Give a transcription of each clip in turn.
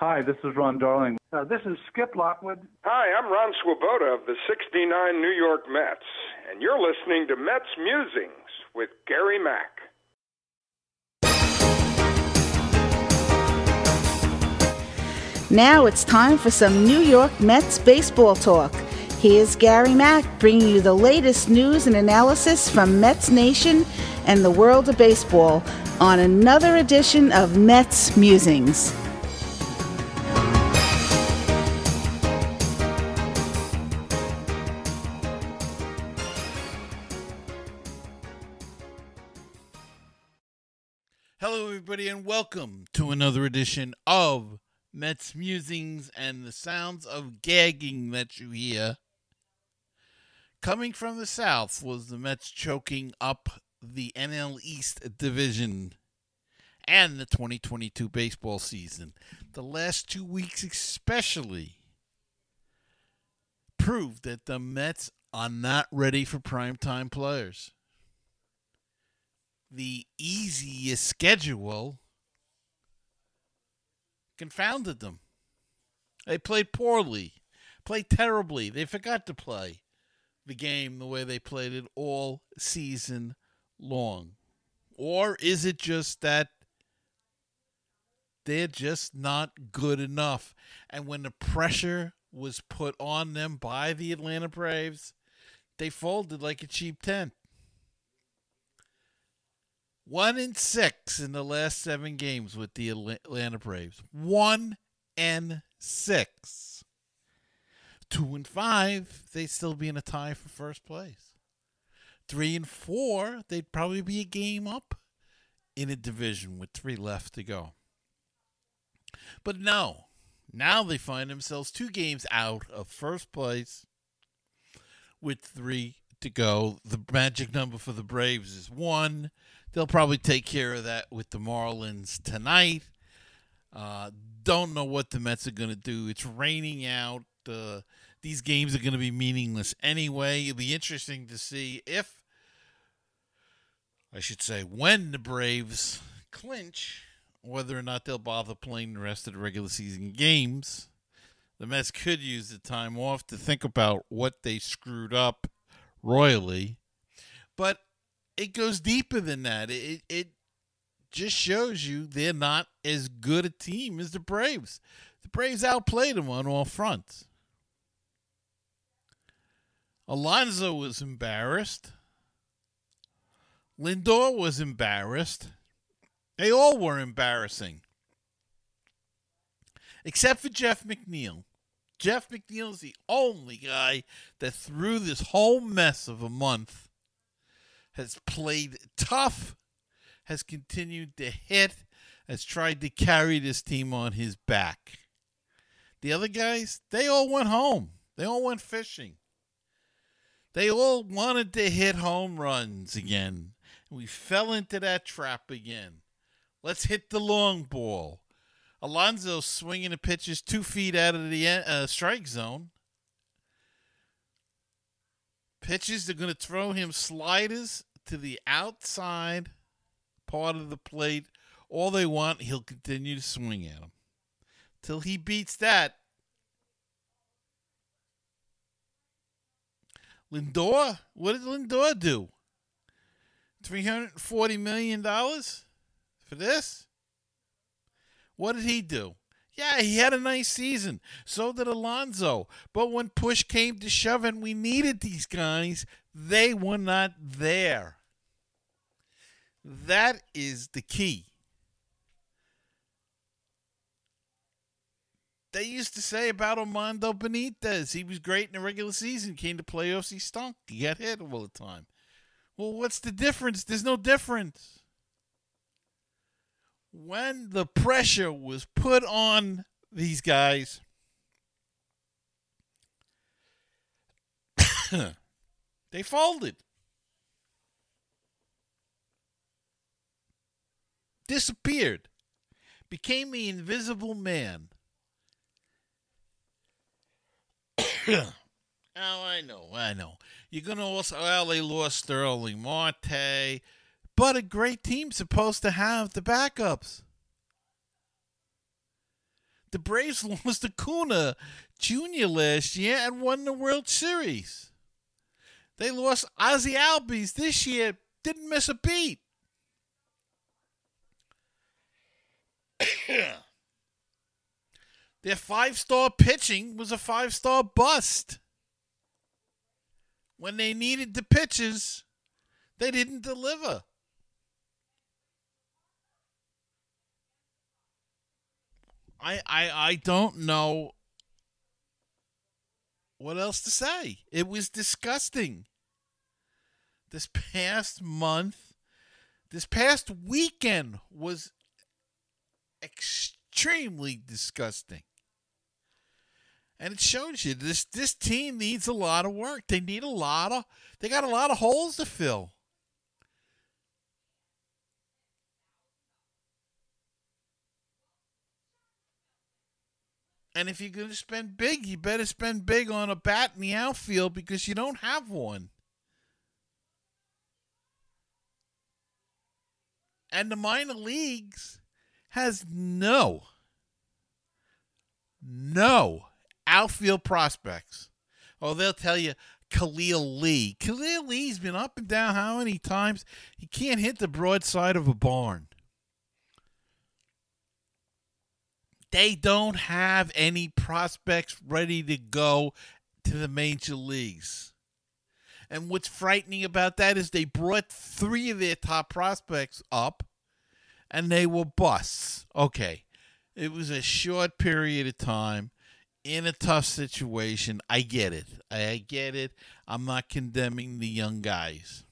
Hi, this is Ron Darling. Uh, this is Skip Lockwood. Hi, I'm Ron Swoboda of the 69 New York Mets, and you're listening to Mets Musings with Gary Mack. Now it's time for some New York Mets baseball talk. Here's Gary Mack bringing you the latest news and analysis from Mets Nation and the world of baseball on another edition of Mets Musings. Hello, everybody, and welcome to another edition of Mets musings and the sounds of gagging that you hear. Coming from the South was the Mets choking up the NL East division and the 2022 baseball season. The last two weeks, especially, proved that the Mets are not ready for primetime players. The easiest schedule confounded them. They played poorly, played terribly. They forgot to play the game the way they played it all season long. Or is it just that they're just not good enough? And when the pressure was put on them by the Atlanta Braves, they folded like a cheap tent. One and six in the last seven games with the Atlanta Braves. One and six. Two and five, they'd still be in a tie for first place. Three and four, they'd probably be a game up in a division with three left to go. But no, now they find themselves two games out of first place with three to go. The magic number for the Braves is one. They'll probably take care of that with the Marlins tonight. Uh, don't know what the Mets are going to do. It's raining out. Uh, these games are going to be meaningless anyway. It'll be interesting to see if, I should say, when the Braves clinch, whether or not they'll bother playing the rest of the regular season games. The Mets could use the time off to think about what they screwed up royally. But it goes deeper than that. It it just shows you they're not as good a team as the Braves. The Braves outplayed them on all fronts. Alonso was embarrassed. Lindor was embarrassed. They all were embarrassing. Except for Jeff McNeil. Jeff McNeil is the only guy that through this whole mess of a month has played tough, has continued to hit, has tried to carry this team on his back. The other guys, they all went home. They all went fishing. They all wanted to hit home runs again. We fell into that trap again. Let's hit the long ball. Alonso swinging the pitches two feet out of the uh, strike zone. Pitches, they're going to throw him sliders to the outside part of the plate. All they want, he'll continue to swing at them. Till he beats that. Lindor? What did Lindor do? $340 million for this? What did he do? Yeah, he had a nice season. So did Alonso. But when push came to shove and we needed these guys, they were not there. That is the key. They used to say about Armando Benitez, he was great in the regular season, came to playoffs, he stunk. He got hit all the time. Well, what's the difference? There's no difference. When the pressure was put on these guys, they folded. disappeared, became the invisible man. oh, I know, I know. You're to also, well, they lost Starling Marte, but a great team's supposed to have the backups. The Braves lost to Acuña Jr. last year and won the World Series. They lost Ozzie Albies this year, didn't miss a beat. Their five star pitching was a five star bust. When they needed the pitches, they didn't deliver. I, I I don't know what else to say. It was disgusting. This past month, this past weekend was extremely disgusting. And it shows you this this team needs a lot of work. They need a lot of they got a lot of holes to fill. And if you're going to spend big, you better spend big on a bat in the outfield because you don't have one. And the minor leagues has no, no outfield prospects. Oh, they'll tell you Khalil Lee. Khalil Lee's been up and down how many times? He can't hit the broadside of a barn. They don't have any prospects ready to go to the major leagues. And what's frightening about that is they brought three of their top prospects up and they were busts. Okay. It was a short period of time in a tough situation. I get it. I get it. I'm not condemning the young guys.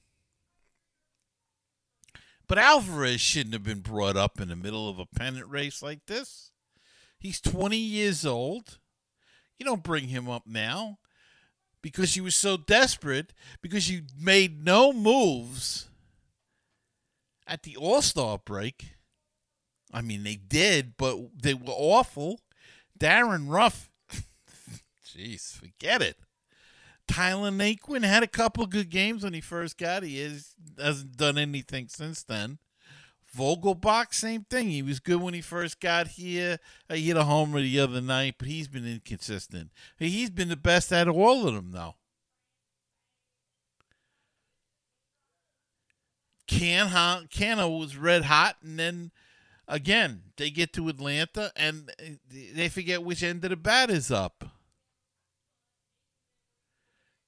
But Alvarez shouldn't have been brought up in the middle of a pennant race like this. He's 20 years old. You don't bring him up now because you were so desperate because you made no moves at the All Star break. I mean, they did, but they were awful. Darin Ruf, jeez, forget it. Tyler Naquin had a couple good games when he first got. He is, hasn't done anything since then. Vogelbach, same thing. He was good when he first got here. He hit a homer the other night, but he's been inconsistent. He's been the best out of all of them, though. Can Canha was red hot, and then again they get to Atlanta and uh, they forget which end of the bat is up.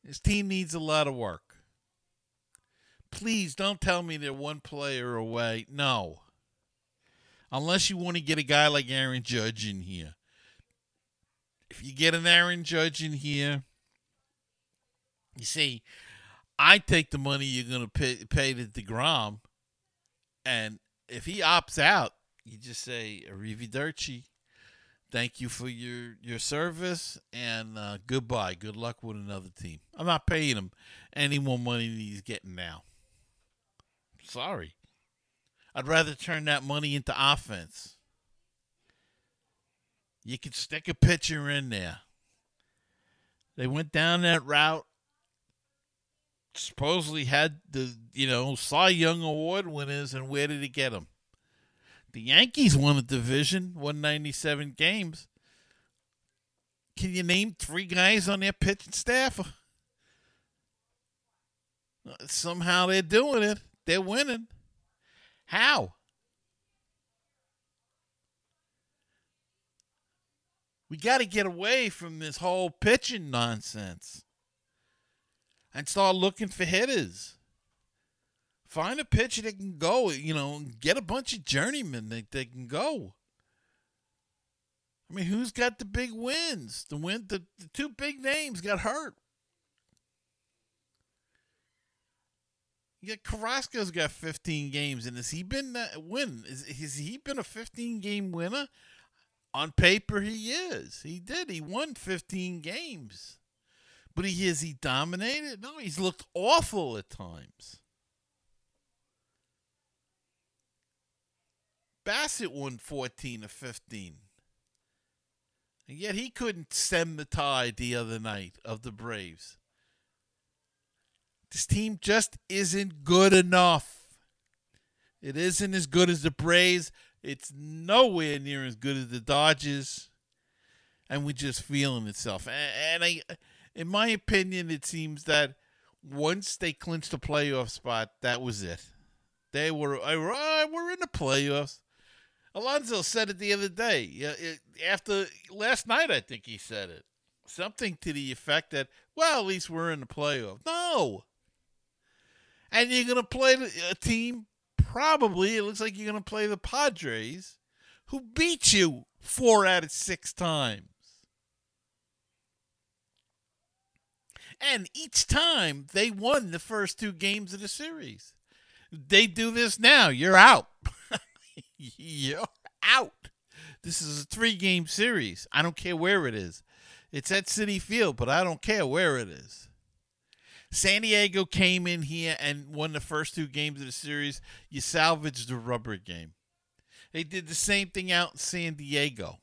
This team needs a lot of work please don't tell me they're one player away. No. Unless you want to get a guy like Aaron Judge in here. If you get an Aaron Judge in here, you see, I take the money you're going to pay, pay to DeGrom, and if he opts out, you just say, Arrivederci. Thank you for your, your service and uh, goodbye. Good luck with another team. I'm not paying him any more money than he's getting now. Sorry. I'd rather turn that money into offense. You could stick a pitcher in there. They went down that route. Supposedly had the, you know, Cy Young Award winners, and where did he get them? The Yankees won a division, 197 games. Can you name three guys on their pitching staff? Uh, somehow they're doing it. They're winning. How? We got to get away from this whole pitching nonsense and start looking for hitters. Find a pitcher that can go, you know, get a bunch of journeymen that, that can go. I mean, who's got the big wins? The win, the, the two big names got hurt. Yeah, Carrasco's got 15 games, and has he been that win? Is has he been a 15 game winner? On paper, he is. He did. He won 15 games, but he is he dominated? No, he's looked awful at times. Bassitt won 14 of 15. And yet he couldn't stem the tide the other night of the Braves. This team just isn't good enough. It isn't as good as the Braves. It's nowhere near as good as the Dodgers. and we're just feeling itself. And, I, in my opinion, it seems that once they clinched the playoff spot, that was it. They were, I, oh, we're in the playoffs. Alonso said it the other day. After last night, I think he said it. Something to the effect that, well, at least we're in the playoff. No. And you're going to play a team, probably, it looks like you're going to play the Padres, who beat you four out of six times. And each time they won the first two games of the series. They do this now. You're out. you're out. This is a three game series. I don't care where it is. It's at Citi Field, but I don't care where it is. San Diego came in here and won the first two games of the series. You salvaged the rubber game. They did the same thing out in San Diego.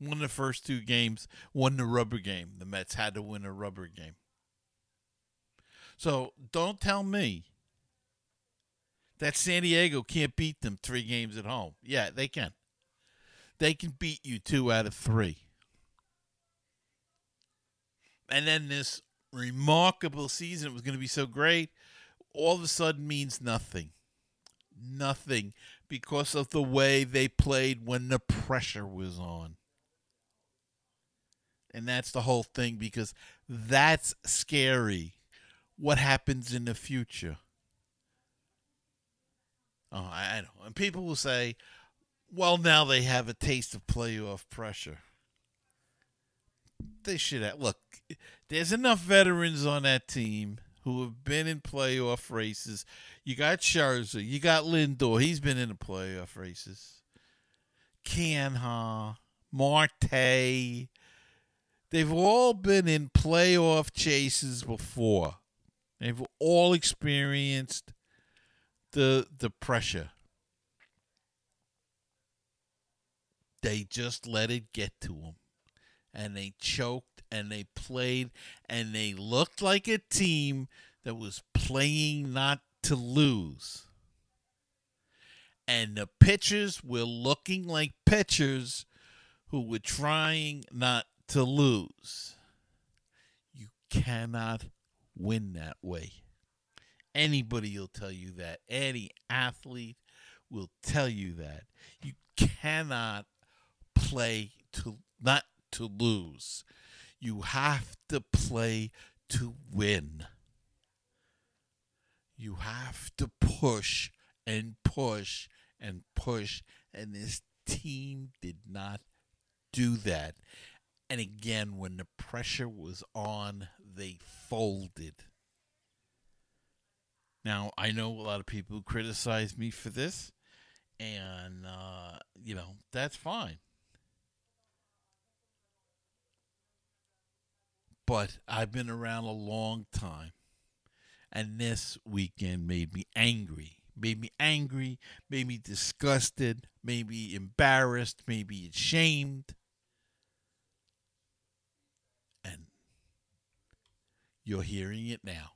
Won the first two games, won the rubber game. The Mets had to win a rubber game. So don't tell me that San Diego can't beat them three games at home. Yeah, they can. They can beat you two out of three. And then this remarkable season it was going to be so great, all of a sudden means nothing. Nothing because of the way they played when the pressure was on. And that's the whole thing because that's scary. What happens in the future? Oh, I know. And people will say, well, now they have a taste of playoff pressure. They should have. Look, there's enough veterans on that team who have been in playoff races. You got Scherzer, you got Lindor. He's been in the playoff races. Canha, Marte. They've all been in playoff chases before. They've all experienced the the pressure. They just let it get to them. And they choked and they played and they looked like a team that was playing not to lose. And the pitchers were looking like pitchers who were trying not to lose. You cannot win that way. Anybody will tell you that. Any athlete will tell you that. You cannot play to not to lose. You have to play to win. You have to push and push and push. And this team did not do that. And again, when the pressure was on, they folded. Now, I know a lot of people criticize me for this, and, uh, you know, that's fine. But I've been around a long time, and this weekend made me angry. Made me angry, made me disgusted, made me embarrassed, made me ashamed. And you're hearing it now.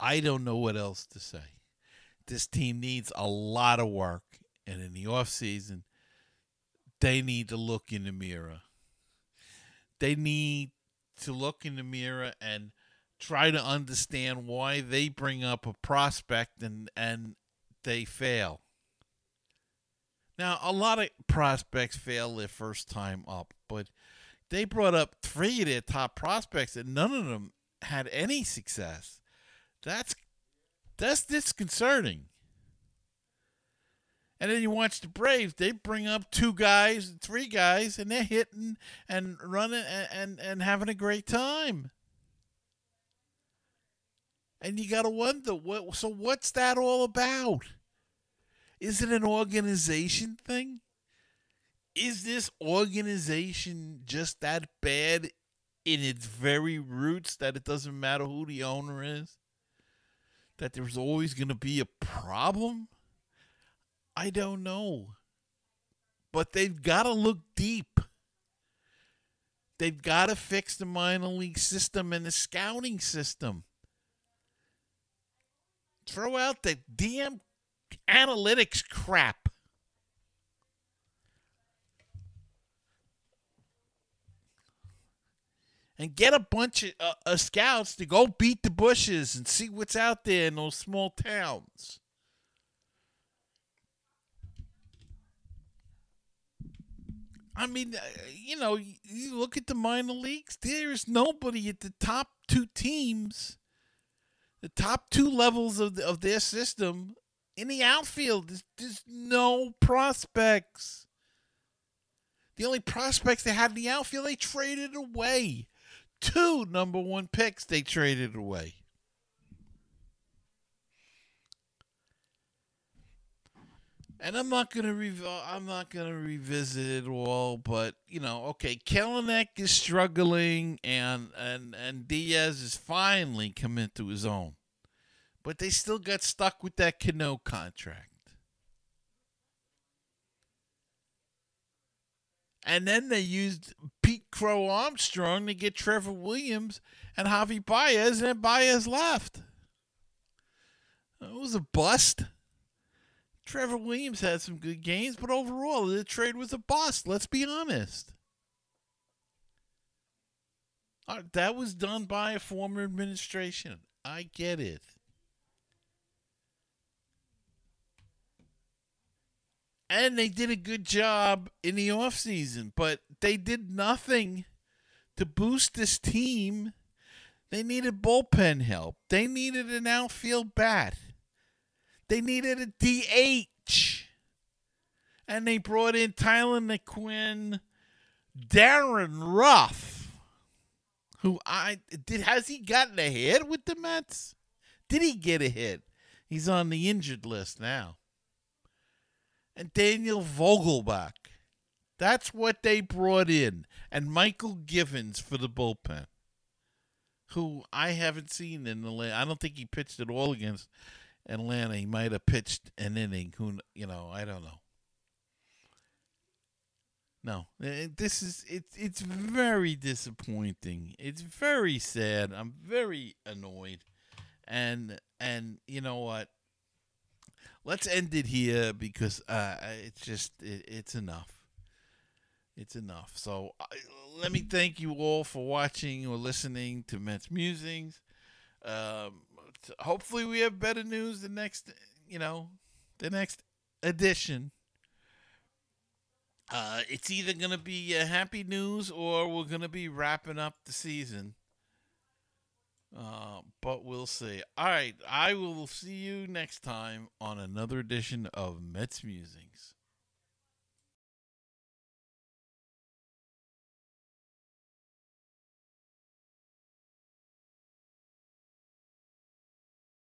I don't know what else to say. This team needs a lot of work, and in the off season, they need to look in the mirror. They need to look in the mirror and try to understand why they bring up a prospect and and they fail. Now, a lot of prospects fail their first time up, but they brought up three of their top prospects and none of them had any success. That's that's disconcerting. And then you watch the Braves, they bring up two guys, three guys, and they're hitting and running and, and, and having a great time. And you got to wonder, what, so what's that all about? Is it an organization thing? Is this organization just that bad in its very roots that it doesn't matter who the owner is? that there's always going to be a problem? I don't know. But they've got to look deep. They've got to fix the minor league system and the scouting system. Throw out the damn analytics crap. And get a bunch of uh, uh, scouts to go beat the bushes and see what's out there in those small towns. I mean, uh, you know, you look at the minor leagues, there's nobody at the top two teams, the top two levels of, the, of their system in the outfield. There's, there's no prospects. The only prospects they had in the outfield, they traded away. Two number one picks they traded away. And I'm not gonna rev- I'm not gonna revisit it all, but you know, okay, Kelenic is struggling, and and and Diaz is finally come into his own, but they still got stuck with that Cano contract. And then they used Pete Crow-Armstrong to get Trevor Williams and Javy Baez, and Baez left. It was a bust. Trevor Williams had some good games, but overall, the trade was a bust. Let's be honest. Uh, that was done by a former administration. I get it. And they did a good job in the offseason, but they did nothing to boost this team. They needed bullpen help. They needed an outfield bat. They needed a DH. And they brought in Tyler Naquin, Darin Ruf, who I did has he gotten a hit with the Mets? Did he get a hit? He's on the injured list now. And Daniel Vogelbach. That's what they brought in. And Michael Givens for the bullpen. Who I haven't seen in the last I don't think he pitched at all against Atlanta. He might have pitched an inning. Who you know? I don't know. No, this is it's it's very disappointing. It's very sad. I'm very annoyed, and and you know what? Let's end it here because uh, it's just it, it's enough. It's enough. So let me thank you all for watching or listening to Mets Musings. Um, hopefully we have better news the next you know the next edition. Uh, it's either to be uh, happy news or we're to be wrapping up the season. Uh, but we'll see. All right i will see you next time on another edition of mets musings